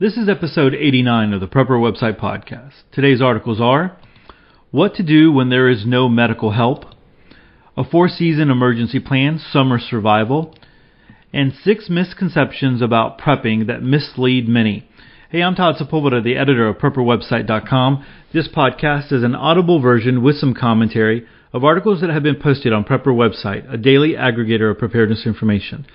This is episode 89 of the Prepper Website Podcast. Today's articles are What to Do When There Is No Medical Help, A Four Season Emergency Plan, Summer Survival, and Six Misconceptions About Prepping That Mislead Many. Hey, I'm Todd Sepulveda, the editor of PrepperWebsite.com. This podcast is an audible version with some commentary of articles that have been posted on Prepper Website, a daily aggregator of preparedness information.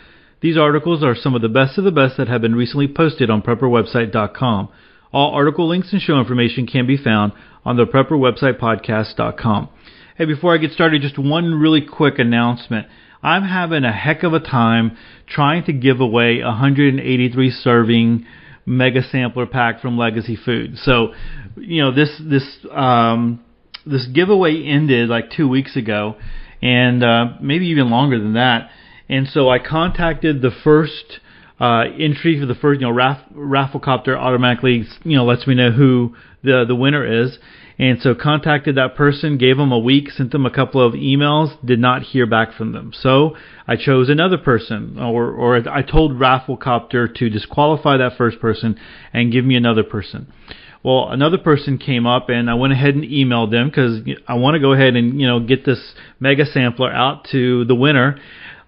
These articles are some of the best of the best that have been recently posted on PrepperWebsite.com. All article links and show information can be found on the PrepperWebsitePodcast.com. Hey, before I get started, just one really quick announcement. I'm having a heck of a time trying to give away a 183 serving mega sampler pack from Legacy Food. So, you know, this this um, this giveaway ended like two weeks ago, and uh, maybe even longer than that. And so I contacted the first uh, entry for the first, you know, raff, Rafflecopter automatically, you know, lets me know who the the winner is. And so contacted that person, gave them a week, sent them a couple of emails, did not hear back from them. So I chose another person, or or I told Rafflecopter to disqualify that first person and give me another person. Well, another person came up, and I went ahead and emailed them because I want to go ahead and you know get this mega sampler out to the winner.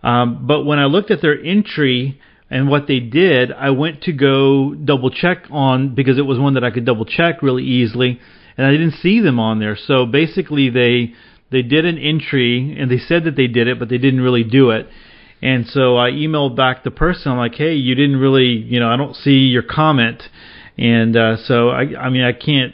Um, but when I looked at their entry and what they did, I went to go double check on because it was one that I could double check really easily, and I didn't see them on there. So basically, they they did an entry and they said that they did it, but they didn't really do it. And so I emailed back the person. I'm like, hey, you didn't really, you know, I don't see your comment. And uh, so I, I mean, I can't,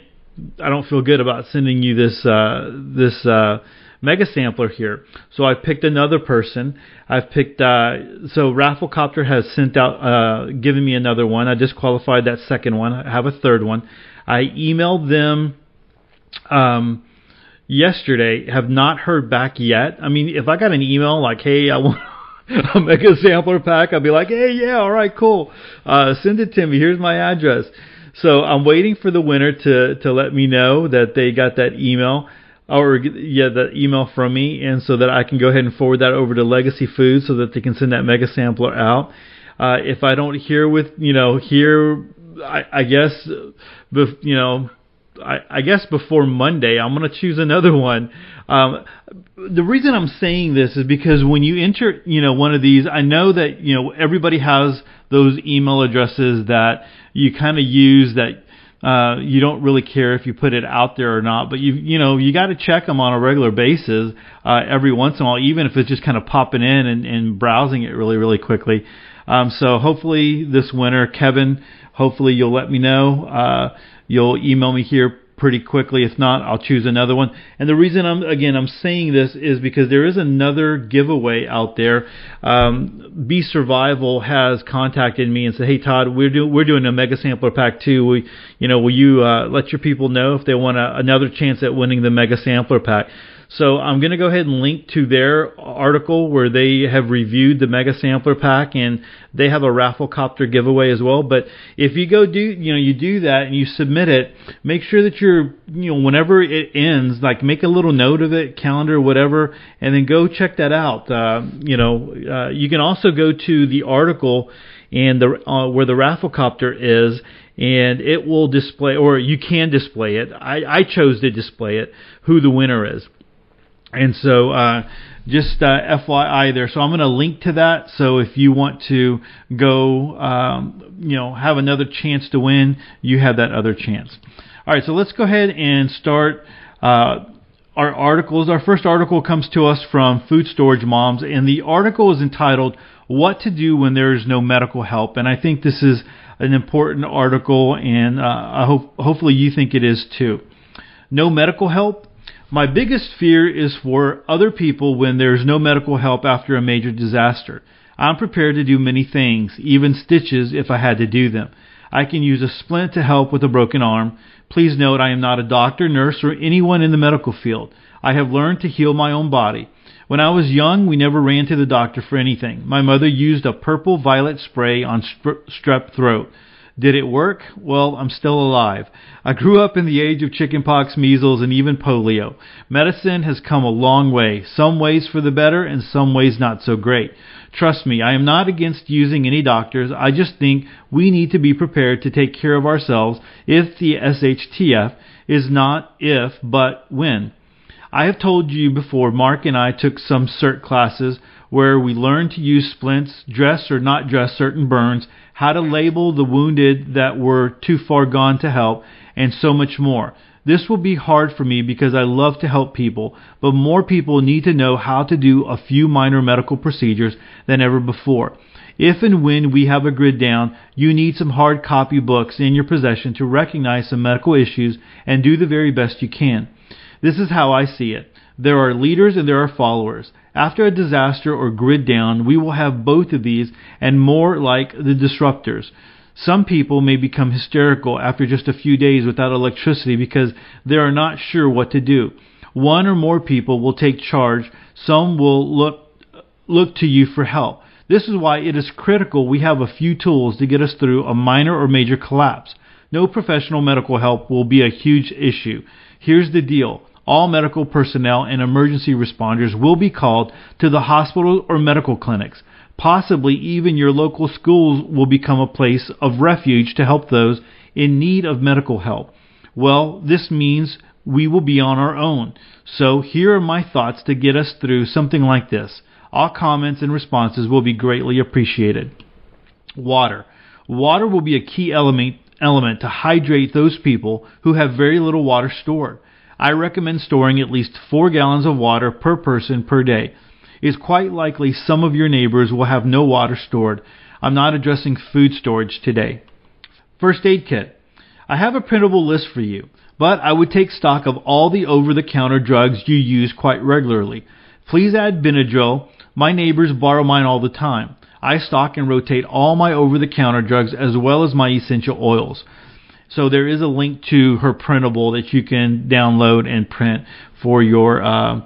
I don't feel good about sending you this, uh, this. Uh, mega sampler here. So I picked another person. I've picked uh, so Rafflecopter has sent out uh, given me another one. I disqualified that second one. I have a third one. I emailed them um, yesterday. Have not heard back yet. I mean, if I got an email like, "Hey, I want." a mega sampler pack, I'd be like, hey, yeah, all right, cool. Uh, send it to me. Here's my address. So I'm waiting for the winner to to let me know that they got that email or yeah, that email from me, and so that I can go ahead and forward that over to Legacy Foods so that they can send that mega sampler out. Uh, if I don't hear with you know here, I, I guess, you know, I, I guess before Monday, I'm going to choose another one. Um, the reason I'm saying this is because when you enter, you know, one of these, I know that you know everybody has those email addresses that you kind of use that uh, you don't really care if you put it out there or not, but you you know you got to check them on a regular basis uh, every once in a while, even if it's just kind of popping in and, and browsing it really really quickly. Um, so hopefully this winter, Kevin, hopefully you'll let me know. Uh, you'll email me here pretty quickly. If not, I'll choose another one. And the reason I'm again I'm saying this is because there is another giveaway out there. Um, Be Survival has contacted me and said, "Hey Todd, we're doing we're doing a mega sampler pack too. We, you know, will you uh, let your people know if they want a, another chance at winning the mega sampler pack?" So I'm going to go ahead and link to their article where they have reviewed the Mega Sampler Pack and they have a Rafflecopter giveaway as well. But if you go do, you know, you do that and you submit it, make sure that you're, you know, whenever it ends, like make a little note of it, calendar, whatever, and then go check that out. Uh, you know, uh, you can also go to the article and the uh, where the Rafflecopter is and it will display, or you can display it. I, I chose to display it, who the winner is. And so, uh, just uh, FYI there. So I'm going to link to that. So if you want to go, um, you know, have another chance to win, you have that other chance. All right. So let's go ahead and start. Uh, our articles. Our first article comes to us from Food Storage Moms, and the article is entitled "What to Do When There Is No Medical Help." And I think this is an important article, and uh, I hope hopefully you think it is too. No medical help my biggest fear is for other people when there is no medical help after a major disaster. I'm prepared to do many things, even stitches if I had to do them. I can use a splint to help with a broken arm. Please note I am not a doctor, nurse, or anyone in the medical field. I have learned to heal my own body. When I was young, we never ran to the doctor for anything. My mother used a purple violet spray on strep throat. Did it work? Well, I'm still alive. I grew up in the age of chickenpox, measles, and even polio. Medicine has come a long way, some ways for the better and some ways not so great. Trust me, I am not against using any doctors. I just think we need to be prepared to take care of ourselves if the SHTF is not if, but when. I have told you before, Mark and I took some CERT classes where we learned to use splints, dress or not dress certain burns, how to label the wounded that were too far gone to help, and so much more. This will be hard for me because I love to help people, but more people need to know how to do a few minor medical procedures than ever before. If and when we have a grid down, you need some hard copy books in your possession to recognize some medical issues and do the very best you can. This is how I see it. There are leaders and there are followers. After a disaster or grid down, we will have both of these and more like the disruptors. Some people may become hysterical after just a few days without electricity because they are not sure what to do. One or more people will take charge. Some will look look to you for help. This is why it is critical we have a few tools to get us through a minor or major collapse. No professional medical help will be a huge issue. Here's the deal all medical personnel and emergency responders will be called to the hospital or medical clinics. Possibly even your local schools will become a place of refuge to help those in need of medical help. Well, this means we will be on our own. So here are my thoughts to get us through something like this. All comments and responses will be greatly appreciated. Water. Water will be a key element element to hydrate those people who have very little water stored. I recommend storing at least 4 gallons of water per person per day. It is quite likely some of your neighbors will have no water stored. I'm not addressing food storage today. First aid kit. I have a printable list for you, but I would take stock of all the over the counter drugs you use quite regularly. Please add Benadryl. My neighbors borrow mine all the time. I stock and rotate all my over the counter drugs as well as my essential oils. So there is a link to her printable that you can download and print for your uh,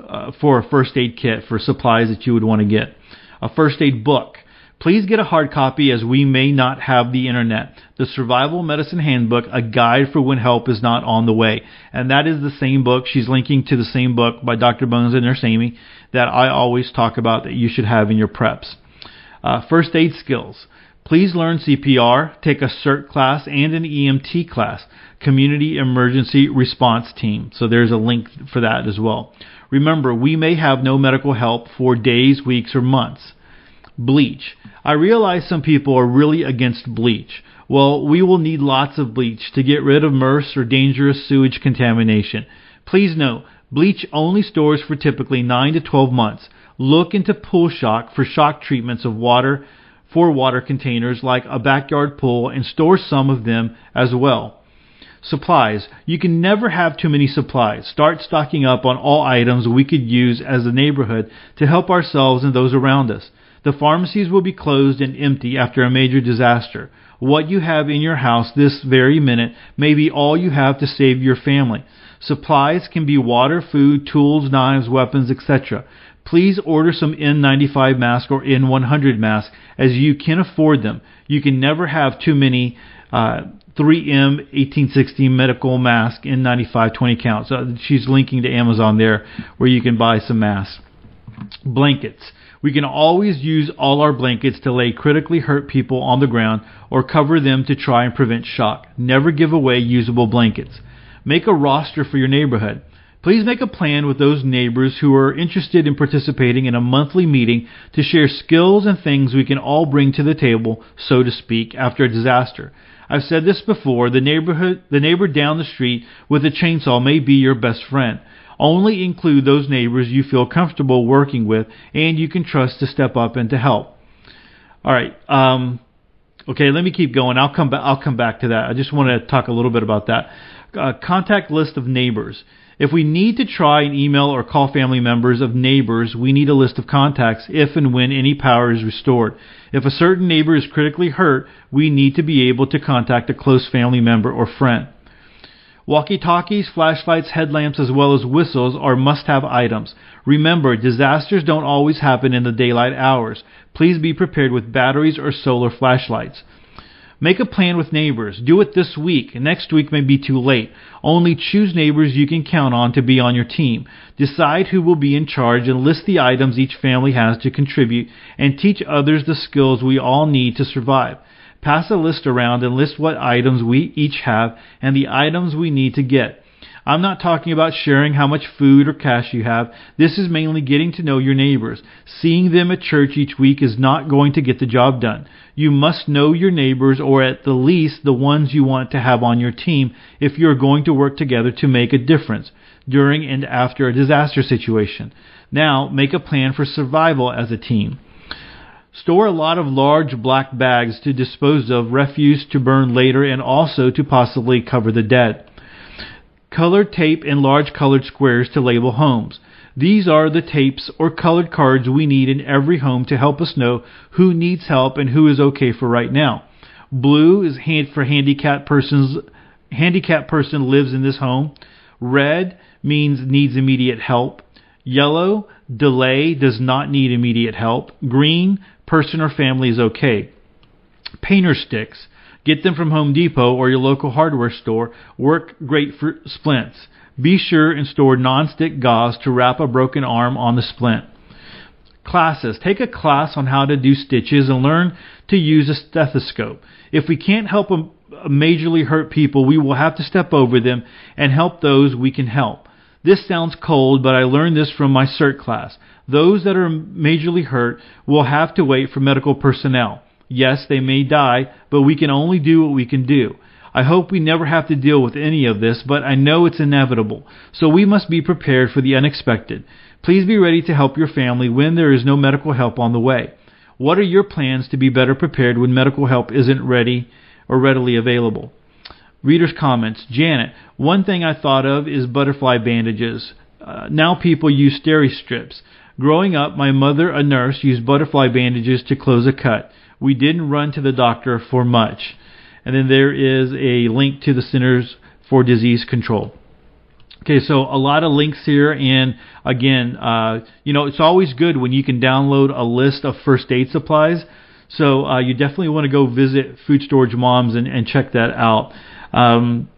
uh, for a first aid kit for supplies that you would want to get. A first aid book. Please get a hard copy as we may not have the internet. The Survival Medicine Handbook, a guide for when help is not on the way. And that is the same book. She's linking to the same book by Dr. Bones and Nurse Amy that I always talk about that you should have in your preps. Uh, first aid skills. Please learn CPR, take a CERT class and an EMT class, Community Emergency Response Team. So there's a link for that as well. Remember, we may have no medical help for days, weeks, or months. Bleach. I realize some people are really against bleach. Well, we will need lots of bleach to get rid of MRSA or dangerous sewage contamination. Please note, bleach only stores for typically 9 to 12 months. Look into pool shock for shock treatments of water for water containers like a backyard pool and store some of them as well. Supplies. You can never have too many supplies. Start stocking up on all items we could use as a neighborhood to help ourselves and those around us. The pharmacies will be closed and empty after a major disaster. What you have in your house this very minute may be all you have to save your family. Supplies can be water, food, tools, knives, weapons, etc. Please order some N95 masks or N100 masks as you can afford them. You can never have too many uh, 3M 1816 medical mask N95 20 count. So she's linking to Amazon there where you can buy some masks. Blankets. We can always use all our blankets to lay critically hurt people on the ground or cover them to try and prevent shock. Never give away usable blankets. Make a roster for your neighborhood. Please make a plan with those neighbors who are interested in participating in a monthly meeting to share skills and things we can all bring to the table, so to speak, after a disaster. I've said this before, the neighborhood the neighbor down the street with a chainsaw may be your best friend. Only include those neighbors you feel comfortable working with and you can trust to step up and to help. All right. Um, okay, let me keep going. I'll come back. I'll come back to that. I just want to talk a little bit about that. Uh, contact list of neighbors. If we need to try and email or call family members of neighbors, we need a list of contacts if and when any power is restored. If a certain neighbor is critically hurt, we need to be able to contact a close family member or friend. Walkie talkies, flashlights, headlamps, as well as whistles are must have items. Remember, disasters don't always happen in the daylight hours. Please be prepared with batteries or solar flashlights. Make a plan with neighbors. Do it this week. Next week may be too late. Only choose neighbors you can count on to be on your team. Decide who will be in charge and list the items each family has to contribute and teach others the skills we all need to survive. Pass a list around and list what items we each have and the items we need to get. I'm not talking about sharing how much food or cash you have. This is mainly getting to know your neighbors. Seeing them at church each week is not going to get the job done. You must know your neighbors or at the least the ones you want to have on your team if you're going to work together to make a difference during and after a disaster situation. Now, make a plan for survival as a team. Store a lot of large black bags to dispose of refuse to burn later and also to possibly cover the dead colored tape and large colored squares to label homes. These are the tapes or colored cards we need in every home to help us know who needs help and who is okay for right now. Blue is hand for handicapped persons handicapped person lives in this home. Red means needs immediate help. Yellow, delay does not need immediate help. Green, person or family is okay. Painter sticks Get them from Home Depot or your local hardware store. Work great for splints. Be sure and store non-stick gauze to wrap a broken arm on the splint. Classes. Take a class on how to do stitches and learn to use a stethoscope. If we can't help a, a majorly hurt people, we will have to step over them and help those we can help. This sounds cold, but I learned this from my CERT class. Those that are majorly hurt will have to wait for medical personnel. Yes, they may die, but we can only do what we can do. I hope we never have to deal with any of this, but I know it's inevitable, so we must be prepared for the unexpected. Please be ready to help your family when there is no medical help on the way. What are your plans to be better prepared when medical help isn't ready or readily available? Reader's comments Janet, one thing I thought of is butterfly bandages. Uh, now people use steri-strips. Growing up, my mother, a nurse, used butterfly bandages to close a cut we didn't run to the doctor for much. And then there is a link to the Centers for Disease Control. Okay, so a lot of links here, and again, uh, you know, it's always good when you can download a list of first aid supplies. So uh, you definitely want to go visit Food Storage Moms and, and check that out. Um,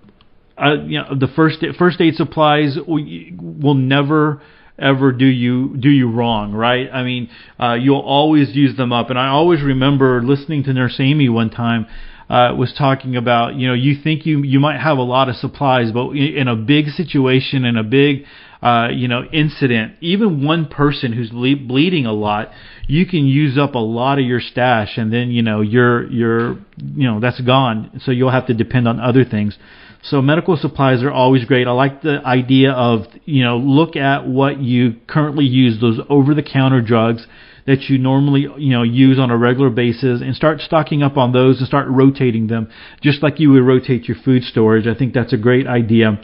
uh, you know, the first first aid supplies will never ever do you do you wrong, right? I mean, uh, you'll always use them up. And I always remember listening to Nurse Amy one time uh, was talking about, you know, you think you you might have a lot of supplies, but in a big situation, in a big uh, you know, incident, even one person who's le- bleeding a lot, you can use up a lot of your stash, and then you know you're you're you know that's gone. So you'll have to depend on other things. So medical supplies are always great. I like the idea of, you know, look at what you currently use, those over the counter drugs that you normally, you know, use on a regular basis and start stocking up on those and start rotating them just like you would rotate your food storage. I think that's a great idea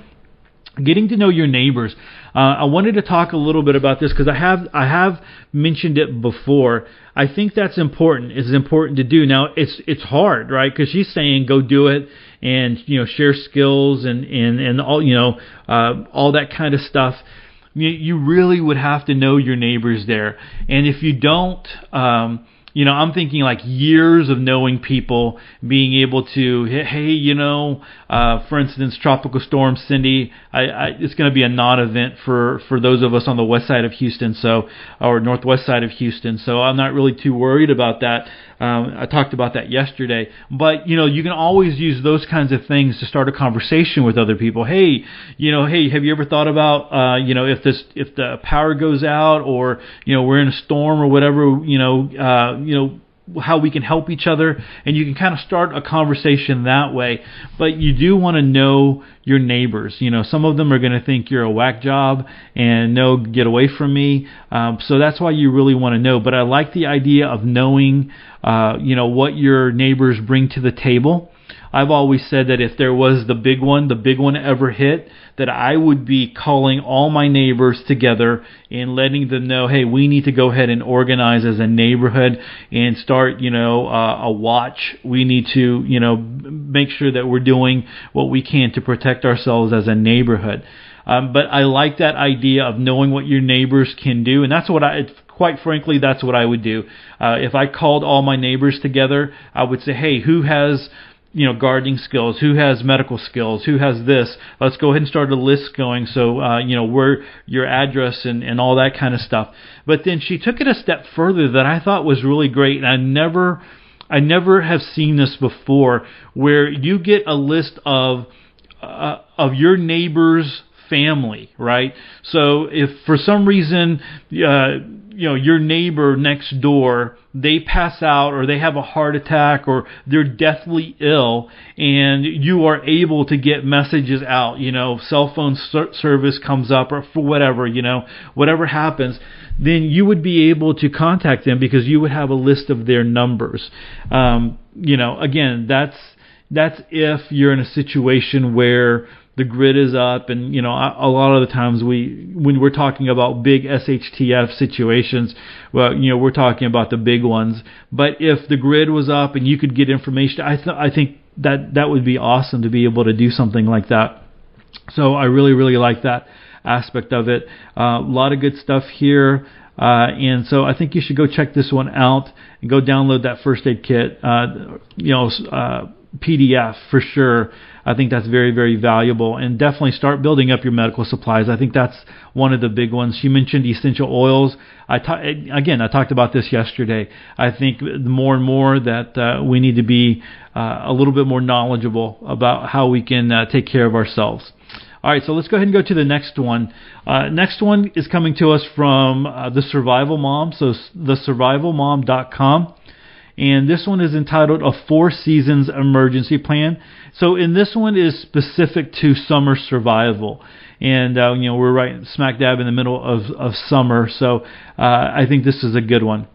getting to know your neighbors. Uh, I wanted to talk a little bit about this because I have I have mentioned it before. I think that's important. It's important to do. Now it's it's hard, right? Because she's saying go do it and you know share skills and and and all you know uh, all that kind of stuff. You, really would have to know your neighbors there, and if you don't. Um, you know, I'm thinking like years of knowing people, being able to, hey, you know, uh, for instance, Tropical Storm Cindy, I, I, it's going to be a non-event for for those of us on the west side of Houston, so or northwest side of Houston. So I'm not really too worried about that. Um, I talked about that yesterday, but you know, you can always use those kinds of things to start a conversation with other people. Hey, you know, hey, have you ever thought about, uh, you know, if this if the power goes out or you know we're in a storm or whatever, you know. Uh, you know how we can help each other and you can kind of start a conversation that way. But you do want to know your neighbors. You know some of them are going to think you're a whack job and no get away from me. Um, so that's why you really want to know. But i like the idea of knowing uh, you know what your neighbors bring to the table I've always said that if there was the big one, the big one ever hit, that I would be calling all my neighbors together and letting them know, hey, we need to go ahead and organize as a neighborhood and start, you know, uh, a watch. We need to, you know, make sure that we're doing what we can to protect ourselves as a neighborhood. Um, but I like that idea of knowing what your neighbors can do, and that's what I quite frankly, that's what I would do. Uh, if I called all my neighbors together, I would say, hey, who has you know gardening skills who has medical skills who has this let's go ahead and start a list going. So uh, you know where your address and, and all that kind of stuff. But then she took it a step further that i thought was really great and i never i never have seen this before where you get a list of uh, of your neighbors family right? So if for some reason uh, you know your neighbor next door they pass out or they have a heart attack or they're deathly ill and you are able to get messages out you know cell phone ser- service comes up or for whatever you know whatever happens then you would be able to contact them because you would have a list of their numbers. Um, you know again that's that's if you're in a situation where the grid is up and you know a lot of the times we when we're talking about big SHTF situations well you know we're talking about the big ones. But if the grid was up and you could get information I th- I think that that would be awesome to be able to do something like that. So I really really like that aspect of it. Uh, a lot of good stuff here uh, and so I think you should go check this one out and go download that first aid kit uh, you know uh, PDF for sure. I think that's very, very valuable. And definitely start building up your medical supplies. I think that's one of the big ones. You mentioned essential oils. I ta- again, I talked about this yesterday. I think more and more that uh, we need to be uh, a little bit more knowledgeable about how we can uh, take care of ourselves. All right, so let's go ahead and go to the next one. Uh, next one is coming to us from uh, the Survival Mom, so thesurvivalmom.com and this one is entitled A Four Seasons Emergency Plan. So, in this one is specific to summer survival, and uh, you know we're right smack dab in the middle of of summer, so uh, I think this is a good one.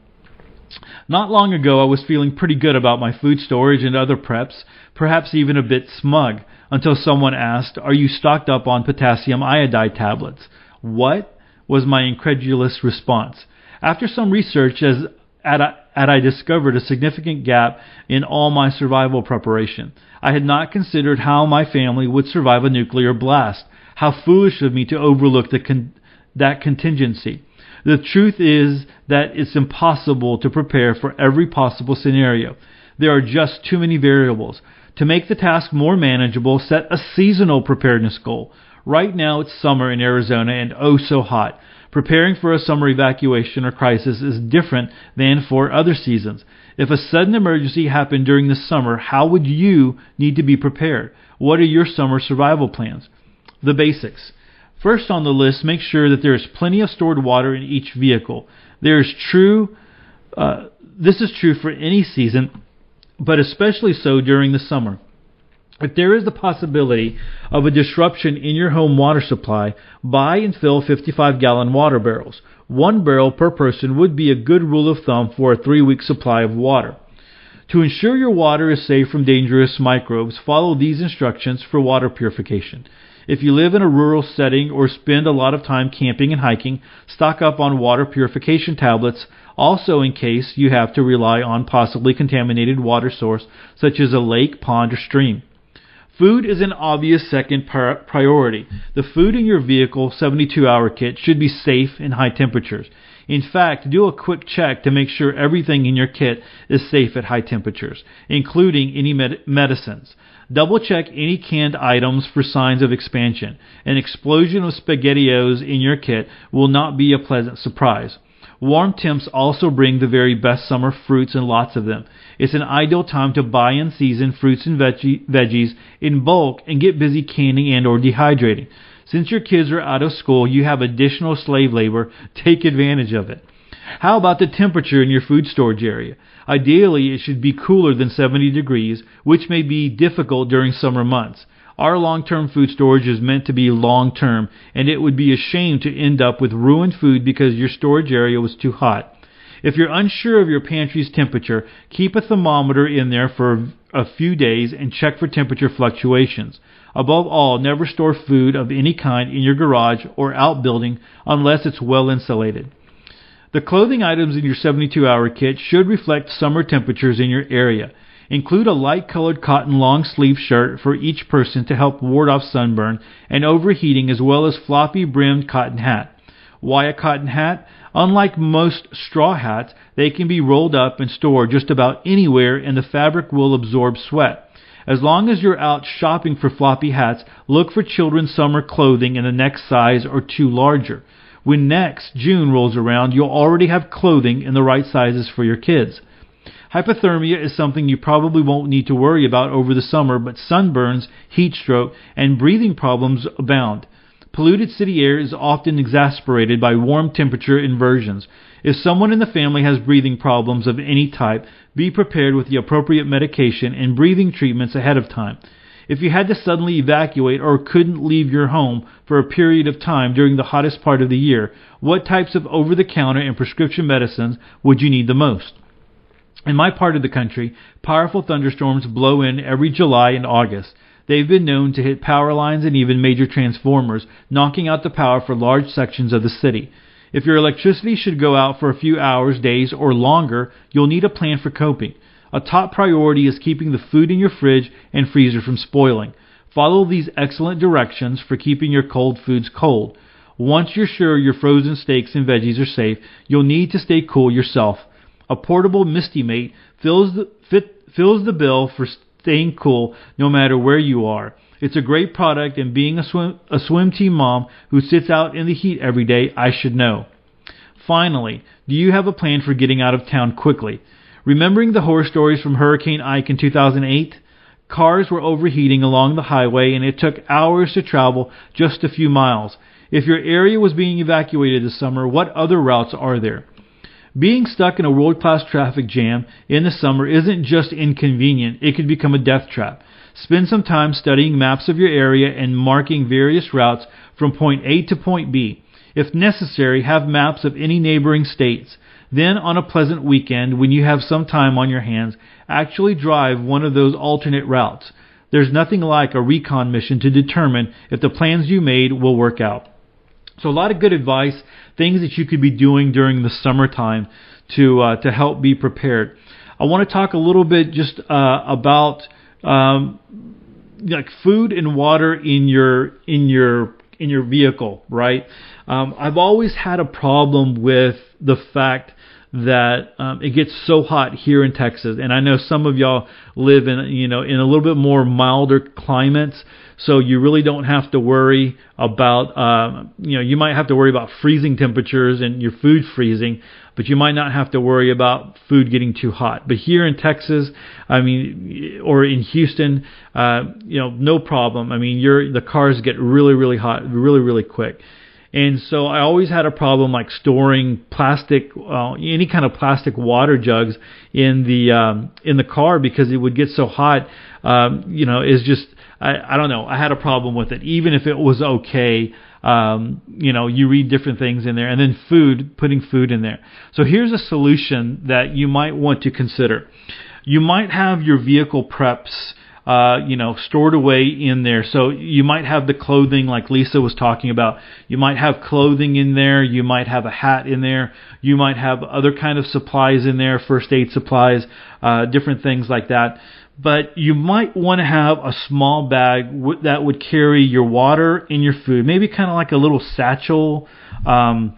Not long ago, I was feeling pretty good about my food storage and other preps, perhaps even a bit smug, until someone asked, Are you stocked up on potassium iodide tablets? What? was my incredulous response. After some research, as at a, had I discovered a significant gap in all my survival preparation. I had not considered how my family would survive a nuclear blast. How foolish of me to overlook con- that contingency. The truth is that it's impossible to prepare for every possible scenario. There are just too many variables. To make the task more manageable, set a seasonal preparedness goal. Right now it's summer in Arizona and oh so hot. Preparing for a summer evacuation or crisis is different than for other seasons. If a sudden emergency happened during the summer, how would you need to be prepared? What are your summer survival plans? The basics. First on the list, make sure that there is plenty of stored water in each vehicle. There is true. Uh, this is true for any season, but especially so during the summer. If there is the possibility of a disruption in your home water supply, buy and fill 55 gallon water barrels. One barrel per person would be a good rule of thumb for a three week supply of water. To ensure your water is safe from dangerous microbes, follow these instructions for water purification. If you live in a rural setting or spend a lot of time camping and hiking, stock up on water purification tablets, also in case you have to rely on possibly contaminated water source such as a lake, pond, or stream. Food is an obvious second priority. The food in your vehicle 72 hour kit should be safe in high temperatures. In fact, do a quick check to make sure everything in your kit is safe at high temperatures, including any med- medicines. Double check any canned items for signs of expansion. An explosion of SpaghettiOs in your kit will not be a pleasant surprise. Warm temps also bring the very best summer fruits and lots of them. It's an ideal time to buy and season fruits and veggie, veggies in bulk and get busy canning and or dehydrating. Since your kids are out of school, you have additional slave labor. Take advantage of it. How about the temperature in your food storage area? Ideally, it should be cooler than 70 degrees, which may be difficult during summer months. Our long term food storage is meant to be long term, and it would be a shame to end up with ruined food because your storage area was too hot. If you're unsure of your pantry's temperature, keep a thermometer in there for a few days and check for temperature fluctuations. Above all, never store food of any kind in your garage or outbuilding unless it's well insulated. The clothing items in your 72 hour kit should reflect summer temperatures in your area. Include a light colored cotton long sleeve shirt for each person to help ward off sunburn and overheating as well as floppy brimmed cotton hat. Why a cotton hat? Unlike most straw hats, they can be rolled up and stored just about anywhere and the fabric will absorb sweat. As long as you're out shopping for floppy hats, look for children's summer clothing in the next size or two larger. When next June rolls around, you'll already have clothing in the right sizes for your kids. Hypothermia is something you probably won't need to worry about over the summer, but sunburns, heat stroke, and breathing problems abound. Polluted city air is often exasperated by warm temperature inversions. If someone in the family has breathing problems of any type, be prepared with the appropriate medication and breathing treatments ahead of time. If you had to suddenly evacuate or couldn't leave your home for a period of time during the hottest part of the year, what types of over the counter and prescription medicines would you need the most? In my part of the country, powerful thunderstorms blow in every July and August. They've been known to hit power lines and even major transformers, knocking out the power for large sections of the city. If your electricity should go out for a few hours, days, or longer, you'll need a plan for coping. A top priority is keeping the food in your fridge and freezer from spoiling. Follow these excellent directions for keeping your cold foods cold. Once you're sure your frozen steaks and veggies are safe, you'll need to stay cool yourself. A portable Misty Mate fills the, fit, fills the bill for staying cool no matter where you are. It's a great product, and being a swim, a swim team mom who sits out in the heat every day, I should know. Finally, do you have a plan for getting out of town quickly? Remembering the horror stories from Hurricane Ike in 2008? Cars were overheating along the highway, and it took hours to travel just a few miles. If your area was being evacuated this summer, what other routes are there? Being stuck in a world class traffic jam in the summer isn't just inconvenient, it could become a death trap. Spend some time studying maps of your area and marking various routes from point A to point B. If necessary, have maps of any neighboring states. Then, on a pleasant weekend, when you have some time on your hands, actually drive one of those alternate routes. There's nothing like a recon mission to determine if the plans you made will work out. So a lot of good advice, things that you could be doing during the summertime to uh, to help be prepared. I want to talk a little bit just uh, about um, like food and water in your in your in your vehicle, right? Um, I've always had a problem with the fact that um, it gets so hot here in Texas, and I know some of y'all live in you know in a little bit more milder climates, so you really don't have to worry about um, you know you might have to worry about freezing temperatures and your food freezing, but you might not have to worry about food getting too hot. But here in Texas, I mean, or in Houston, uh, you know, no problem. I mean, your the cars get really really hot really really quick. And so I always had a problem like storing plastic, uh, any kind of plastic water jugs in the um, in the car because it would get so hot. Um, you know, is just I, I don't know. I had a problem with it, even if it was okay. Um, you know, you read different things in there, and then food, putting food in there. So here's a solution that you might want to consider. You might have your vehicle preps uh, you know, stored away in there. So you might have the clothing like Lisa was talking about. You might have clothing in there. You might have a hat in there. You might have other kind of supplies in there, first aid supplies, uh, different things like that. But you might want to have a small bag w- that would carry your water and your food, maybe kind of like a little satchel. Um,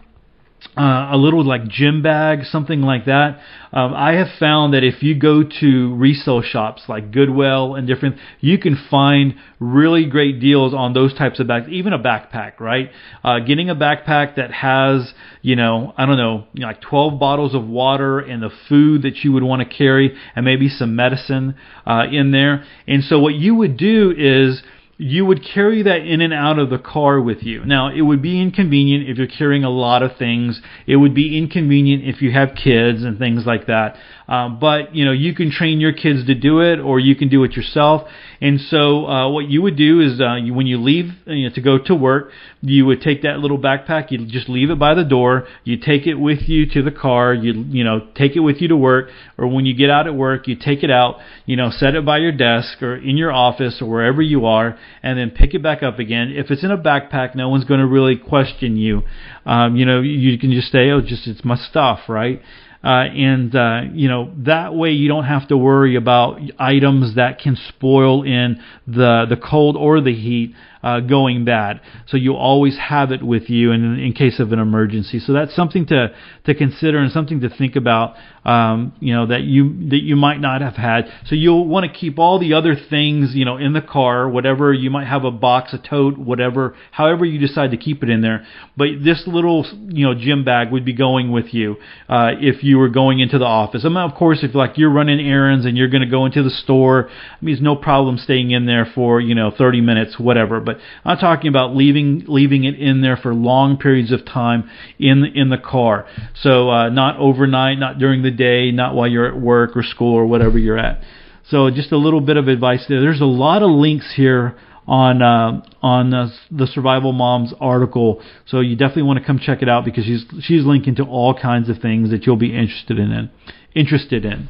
uh, a little like gym bag, something like that. Um, I have found that if you go to resale shops like Goodwill and different, you can find really great deals on those types of bags. Even a backpack, right? Uh, getting a backpack that has, you know, I don't know, you know, like 12 bottles of water and the food that you would want to carry, and maybe some medicine uh, in there. And so what you would do is you would carry that in and out of the car with you. Now, it would be inconvenient if you're carrying a lot of things. It would be inconvenient if you have kids and things like that. Um, but you know, you can train your kids to do it, or you can do it yourself. And so, uh, what you would do is, uh, you, when you leave you know, to go to work, you would take that little backpack. You just leave it by the door. You take it with you to the car. You you know, take it with you to work, or when you get out at work, you take it out. You know, set it by your desk or in your office or wherever you are, and then pick it back up again. If it's in a backpack, no one's going to really question you. Um, you know, you can just say, "Oh, just it's my stuff," right? Uh, and uh, you know that way you don't have to worry about items that can spoil in the the cold or the heat uh, going bad. So you always have it with you in, in case of an emergency. So that's something to to consider and something to think about. Um, you know that you that you might not have had. So you'll want to keep all the other things you know in the car, whatever you might have a box, a tote, whatever, however you decide to keep it in there. But this little you know gym bag would be going with you uh, if you were going into the office. I mean, of course, if like you're running errands and you're going to go into the store, I mean, it's no problem staying in there for you know 30 minutes, whatever. But I'm talking about leaving leaving it in there for long periods of time in in the car. So uh, not overnight, not during the day, not while you're at work or school or whatever you're at. So just a little bit of advice there. There's a lot of links here on uh, on uh, the Survival Moms article, so you definitely want to come check it out because she's she's linking to all kinds of things that you'll be interested in. Interested in.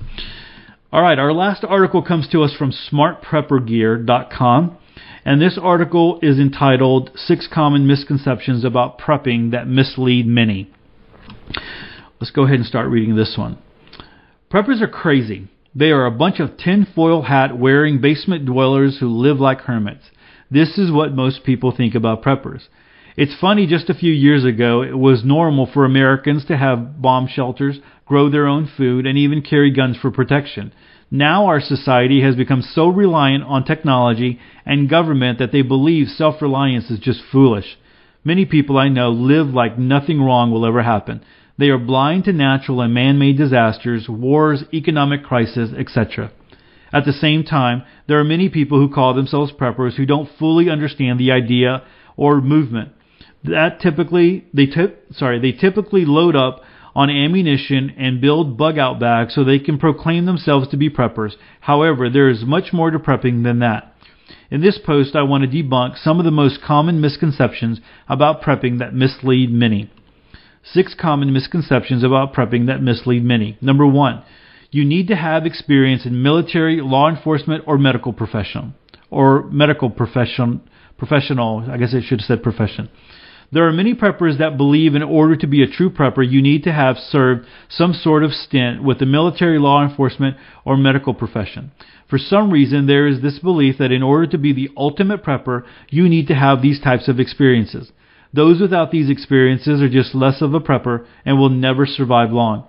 All right, our last article comes to us from SmartPrepperGear.com. And this article is entitled Six Common Misconceptions About Prepping That Mislead Many. Let's go ahead and start reading this one. Preppers are crazy. They are a bunch of tinfoil hat wearing basement dwellers who live like hermits. This is what most people think about preppers. It's funny, just a few years ago, it was normal for Americans to have bomb shelters, grow their own food, and even carry guns for protection. Now our society has become so reliant on technology and government that they believe self reliance is just foolish. Many people I know live like nothing wrong will ever happen. They are blind to natural and man made disasters, wars, economic crisis, etc. At the same time, there are many people who call themselves preppers who don't fully understand the idea or movement. That typically they sorry, they typically load up on ammunition and build bug out bags so they can proclaim themselves to be preppers. However, there is much more to prepping than that. In this post, I want to debunk some of the most common misconceptions about prepping that mislead many. Six common misconceptions about prepping that mislead many. Number one, you need to have experience in military, law enforcement, or medical profession. Or medical profession, professional, I guess I should have said profession. There are many preppers that believe in order to be a true prepper, you need to have served some sort of stint with the military, law enforcement, or medical profession. For some reason, there is this belief that in order to be the ultimate prepper, you need to have these types of experiences. Those without these experiences are just less of a prepper and will never survive long.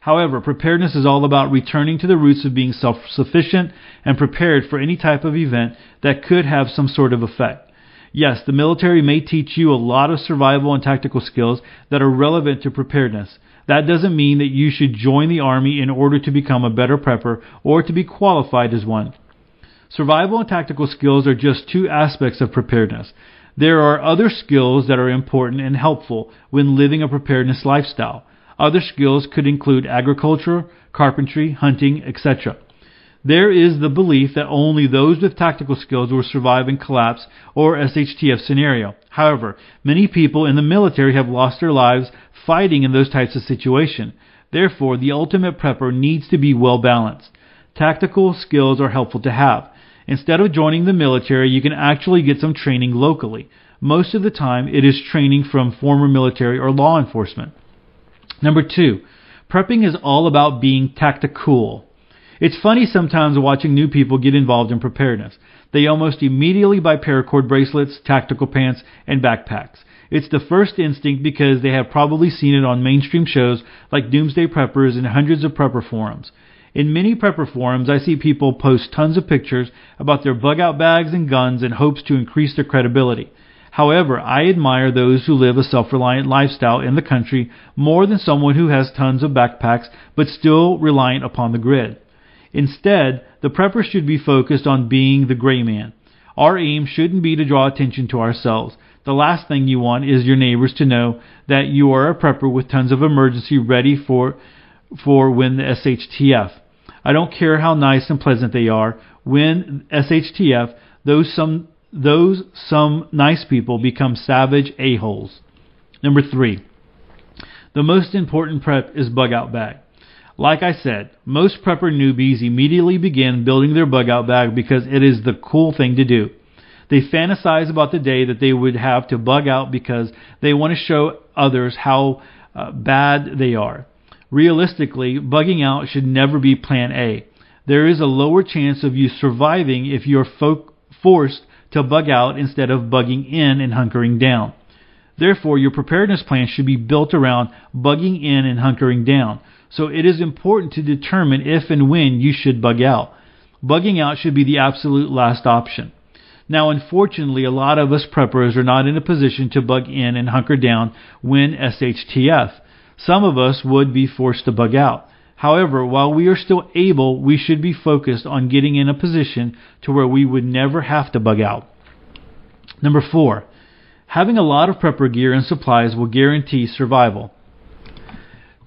However, preparedness is all about returning to the roots of being self sufficient and prepared for any type of event that could have some sort of effect. Yes, the military may teach you a lot of survival and tactical skills that are relevant to preparedness. That doesn't mean that you should join the Army in order to become a better prepper or to be qualified as one. Survival and tactical skills are just two aspects of preparedness. There are other skills that are important and helpful when living a preparedness lifestyle. Other skills could include agriculture, carpentry, hunting, etc. There is the belief that only those with tactical skills will survive in collapse or SHTF scenario. However, many people in the military have lost their lives fighting in those types of situations. Therefore, the ultimate prepper needs to be well balanced. Tactical skills are helpful to have. Instead of joining the military, you can actually get some training locally. Most of the time, it is training from former military or law enforcement. Number two, prepping is all about being tactical. It's funny sometimes watching new people get involved in preparedness. They almost immediately buy paracord bracelets, tactical pants, and backpacks. It's the first instinct because they have probably seen it on mainstream shows like Doomsday Preppers and hundreds of prepper forums. In many prepper forums, I see people post tons of pictures about their bug out bags and guns in hopes to increase their credibility. However, I admire those who live a self reliant lifestyle in the country more than someone who has tons of backpacks but still reliant upon the grid. Instead, the prepper should be focused on being the gray man. Our aim shouldn't be to draw attention to ourselves. The last thing you want is your neighbors to know that you are a prepper with tons of emergency ready for for when the SHTF. I don't care how nice and pleasant they are. When SHTF, those some those some nice people become savage a-holes. Number 3. The most important prep is bug out bag. Like I said, most prepper newbies immediately begin building their bug out bag because it is the cool thing to do. They fantasize about the day that they would have to bug out because they want to show others how uh, bad they are. Realistically, bugging out should never be plan A. There is a lower chance of you surviving if you're fo- forced to bug out instead of bugging in and hunkering down. Therefore, your preparedness plan should be built around bugging in and hunkering down. So it is important to determine if and when you should bug out. Bugging out should be the absolute last option. Now, unfortunately, a lot of us preppers are not in a position to bug in and hunker down when SHTF. Some of us would be forced to bug out. However, while we are still able, we should be focused on getting in a position to where we would never have to bug out. Number four, having a lot of prepper gear and supplies will guarantee survival.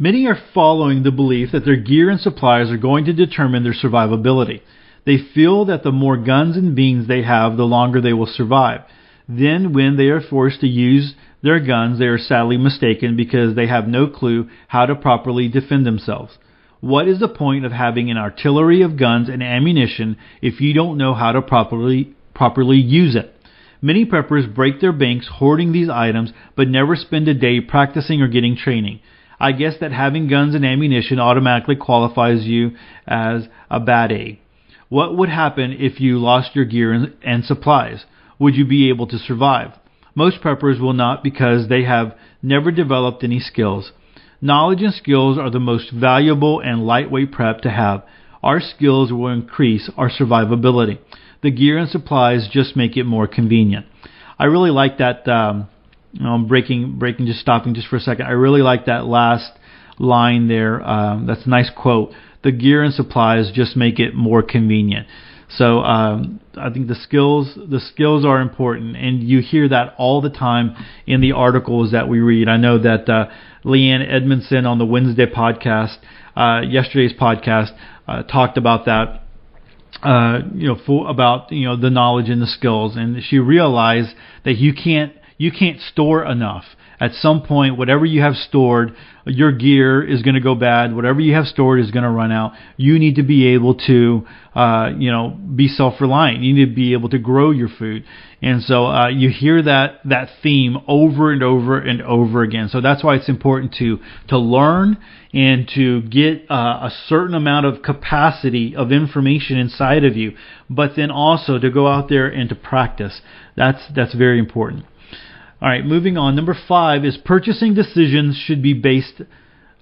Many are following the belief that their gear and supplies are going to determine their survivability. They feel that the more guns and beans they have, the longer they will survive. Then, when they are forced to use their guns, they are sadly mistaken because they have no clue how to properly defend themselves. What is the point of having an artillery of guns and ammunition if you don't know how to properly properly use it? Many preppers break their banks hoarding these items but never spend a day practicing or getting training. I guess that having guns and ammunition automatically qualifies you as a bad A. What would happen if you lost your gear and, and supplies? Would you be able to survive? Most preppers will not because they have never developed any skills. Knowledge and skills are the most valuable and lightweight prep to have. Our skills will increase our survivability. The gear and supplies just make it more convenient. I really like that. Um, I'm breaking, breaking, just stopping just for a second. I really like that last line there. Um, that's a nice quote the gear and supplies just make it more convenient. So um, I think the skills the skills are important, and you hear that all the time in the articles that we read. I know that uh, Leanne Edmondson on the Wednesday podcast, uh, yesterday's podcast, uh, talked about that. Uh, you know, for, about you know the knowledge and the skills, and she realized that you can't you can't store enough at some point, whatever you have stored, your gear is going to go bad. Whatever you have stored is going to run out. You need to be able to, uh, you know, be self-reliant. You need to be able to grow your food. And so uh, you hear that that theme over and over and over again. So that's why it's important to to learn and to get uh, a certain amount of capacity of information inside of you, but then also to go out there and to practice. That's that's very important. All right, moving on. Number five is purchasing decisions should be based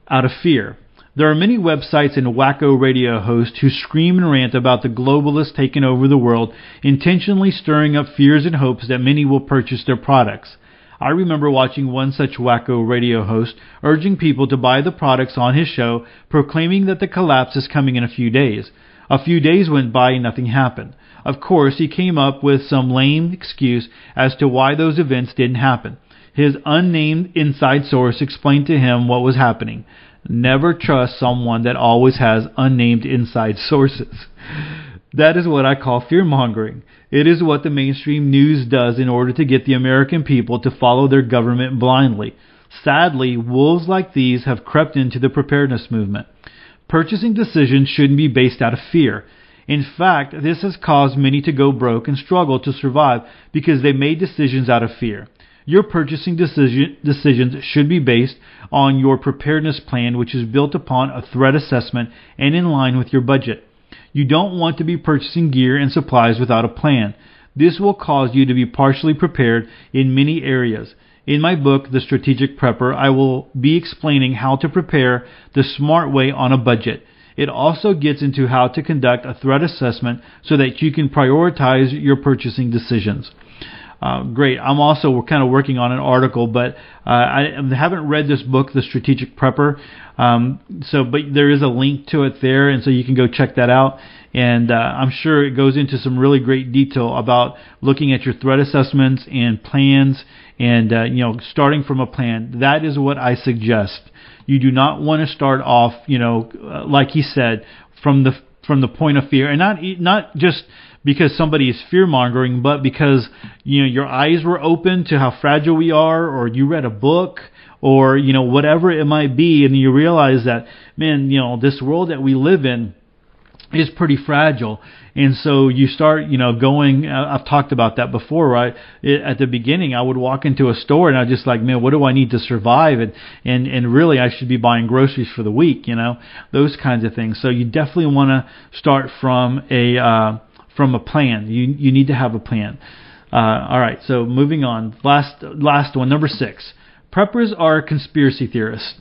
out of fear. There are many websites and wacko radio hosts who scream and rant about the globalists taking over the world, intentionally stirring up fears and hopes that many will purchase their products. I remember watching one such wacko radio host urging people to buy the products on his show, proclaiming that the collapse is coming in a few days. A few days went by and nothing happened. Of course, he came up with some lame excuse as to why those events didn't happen. His unnamed inside source explained to him what was happening. Never trust someone that always has unnamed inside sources. That is what I call fear mongering. It is what the mainstream news does in order to get the American people to follow their government blindly. Sadly, wolves like these have crept into the preparedness movement. Purchasing decisions shouldn't be based out of fear. In fact, this has caused many to go broke and struggle to survive because they made decisions out of fear. Your purchasing decision, decisions should be based on your preparedness plan, which is built upon a threat assessment and in line with your budget. You don't want to be purchasing gear and supplies without a plan. This will cause you to be partially prepared in many areas. In my book, The Strategic Prepper, I will be explaining how to prepare the smart way on a budget. It also gets into how to conduct a threat assessment so that you can prioritize your purchasing decisions. Uh, great. I'm also kind of working on an article, but uh, I haven't read this book, The Strategic Prepper. Um, so, but there is a link to it there, and so you can go check that out. And uh, I'm sure it goes into some really great detail about looking at your threat assessments and plans, and uh, you know, starting from a plan. That is what I suggest. You do not want to start off, you know, uh, like he said, from the from the point of fear, and not not just because somebody is fear mongering, but because you know your eyes were open to how fragile we are, or you read a book, or you know whatever it might be, and you realize that man, you know this world that we live in is pretty fragile. And so you start, you know, going. I've talked about that before, right? At the beginning, I would walk into a store and I was just like, man, what do I need to survive? And and and really, I should be buying groceries for the week, you know, those kinds of things. So you definitely want to start from a uh, from a plan. You you need to have a plan. Uh, all right. So moving on. Last last one, number six. Preppers are conspiracy theorists.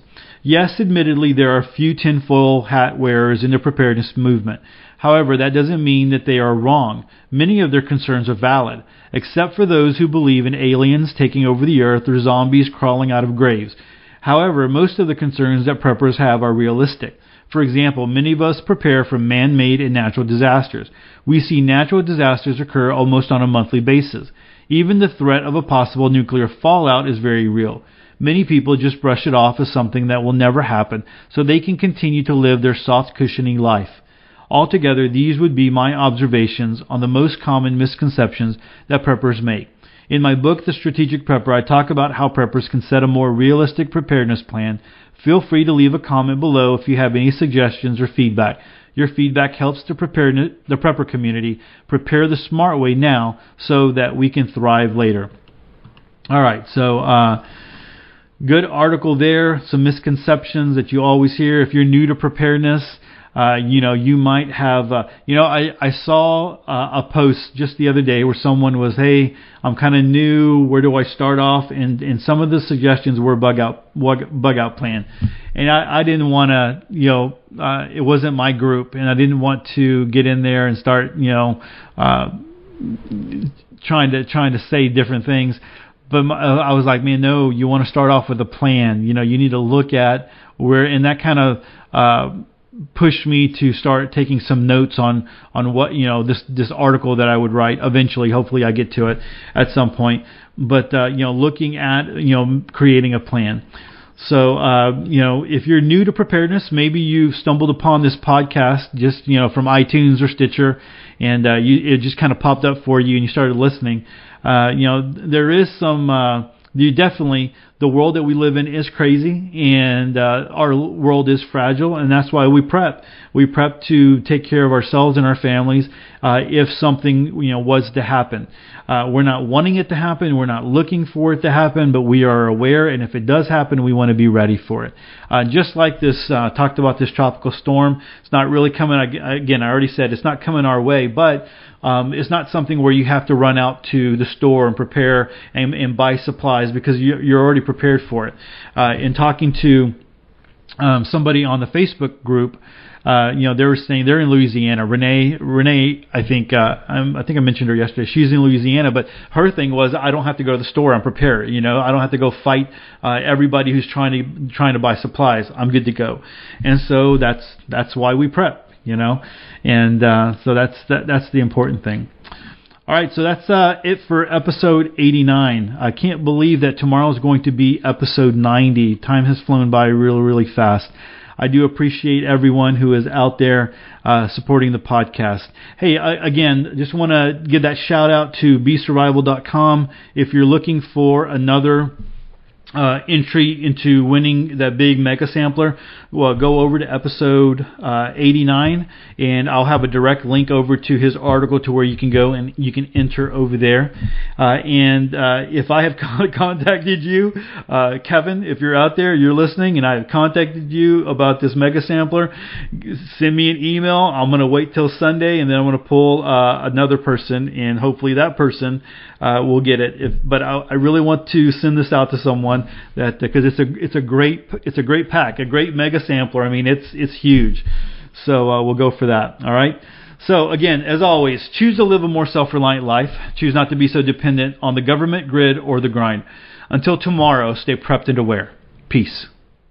Yes, admittedly, there are a few tinfoil hat wearers in the preparedness movement. However, that doesn't mean that they are wrong. Many of their concerns are valid, except for those who believe in aliens taking over the earth or zombies crawling out of graves. However, most of the concerns that preppers have are realistic. For example, many of us prepare for man made and natural disasters. We see natural disasters occur almost on a monthly basis. Even the threat of a possible nuclear fallout is very real. Many people just brush it off as something that will never happen so they can continue to live their soft cushioning life. Altogether, these would be my observations on the most common misconceptions that preppers make. In my book, The Strategic Prepper, I talk about how preppers can set a more realistic preparedness plan. Feel free to leave a comment below if you have any suggestions or feedback. Your feedback helps the preparedness, the prepper community prepare the smart way now so that we can thrive later. All right, so uh, good article there. Some misconceptions that you always hear if you're new to preparedness. Uh, you know, you might have, uh, you know, I, I saw uh, a post just the other day where someone was, hey, I'm kind of new. Where do I start off? And and some of the suggestions were bug out bug, out plan, and I, I didn't want to, you know, uh, it wasn't my group, and I didn't want to get in there and start, you know, uh, trying to trying to say different things but my, uh, I was like, man, no, you want to start off with a plan. You know, you need to look at where, and that kind of uh, pushed me to start taking some notes on on what you know this this article that I would write eventually. Hopefully, I get to it at some point. But uh, you know, looking at you know creating a plan. So, uh, you know, if you're new to preparedness, maybe you've stumbled upon this podcast just, you know, from iTunes or Stitcher, and uh, you, it just kind of popped up for you and you started listening. Uh, you know, there is some, uh, you definitely, the world that we live in is crazy and uh, our world is fragile, and that's why we prep. We prep to take care of ourselves and our families uh, if something you know was to happen. Uh, we're not wanting it to happen. We're not looking for it to happen, but we are aware, and if it does happen, we want to be ready for it. Uh, just like this, uh, talked about this tropical storm. It's not really coming. Again, I already said it's not coming our way, but um, it's not something where you have to run out to the store and prepare and, and buy supplies because you, you're already prepared for it. Uh, in talking to um, somebody on the Facebook group, uh, you know, they were saying they're in Louisiana. Renee, Renee, I think, uh, I think I mentioned her yesterday. She's in Louisiana, but her thing was, I don't have to go to the store. I'm prepared. You know, I don't have to go fight uh, everybody who's trying to trying to buy supplies. I'm good to go. And so that's that's why we prep. You know, and uh, so that's that, that's the important thing. All right, so that's uh, it for episode 89. I can't believe that tomorrow is going to be episode 90. Time has flown by really, really fast. I do appreciate everyone who is out there uh, supporting the podcast. Hey, I, again, just want to give that shout out to besurvival.com. If you're looking for another uh, entry into winning that big mega sampler, well, go over to episode uh, 89, and I'll have a direct link over to his article to where you can go and you can enter over there. Uh, and uh, if I have contacted you, uh, Kevin, if you're out there, you're listening, and I have contacted you about this mega sampler, send me an email. I'm going to wait till Sunday, and then I'm going to pull uh, another person, and hopefully that person will get it. If, but I, I really want to send this out to someone that because it's a it's a great it's a great pack, a great mega sampler. I mean, it's it's huge. So uh, we'll go for that. All right. So again, as always, choose to live a more self-reliant life. Choose not to be so dependent on the government grid or the grind. Until tomorrow, stay prepped and aware. Peace.